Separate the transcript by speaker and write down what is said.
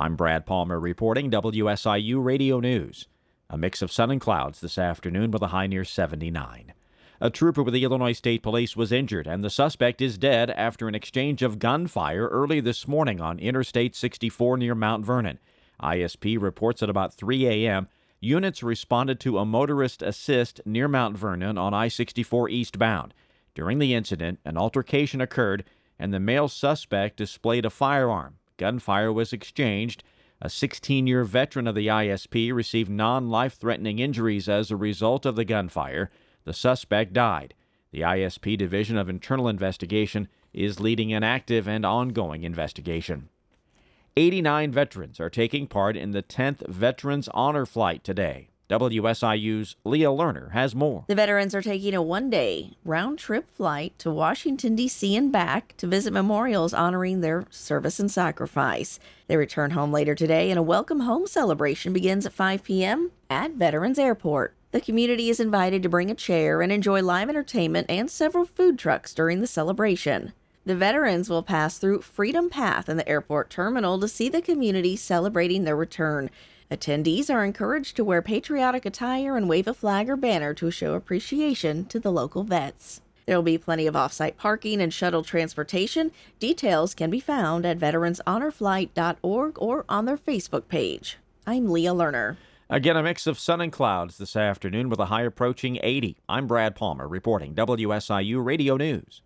Speaker 1: I'm Brad Palmer reporting WSIU Radio News. A mix of sun and clouds this afternoon with a high near 79. A trooper with the Illinois State Police was injured, and the suspect is dead after an exchange of gunfire early this morning on Interstate 64 near Mount Vernon. ISP reports at about 3 a.m. Units responded to a motorist assist near Mount Vernon on I 64 eastbound. During the incident, an altercation occurred, and the male suspect displayed a firearm. Gunfire was exchanged. A 16 year veteran of the ISP received non life threatening injuries as a result of the gunfire. The suspect died. The ISP Division of Internal Investigation is leading an active and ongoing investigation. 89 veterans are taking part in the 10th Veterans Honor Flight today. WSIU's Leah Lerner has more.
Speaker 2: The veterans are taking a one day round trip flight to Washington, D.C. and back to visit memorials honoring their service and sacrifice. They return home later today, and a welcome home celebration begins at 5 p.m. at Veterans Airport. The community is invited to bring a chair and enjoy live entertainment and several food trucks during the celebration. The veterans will pass through Freedom Path in the airport terminal to see the community celebrating their return. Attendees are encouraged to wear patriotic attire and wave a flag or banner to show appreciation to the local vets. There will be plenty of off-site parking and shuttle transportation. Details can be found at veteranshonorflight.org or on their Facebook page. I'm Leah Lerner.
Speaker 1: Again, a mix of sun and clouds this afternoon with a high approaching 80. I'm Brad Palmer reporting WSIU Radio News.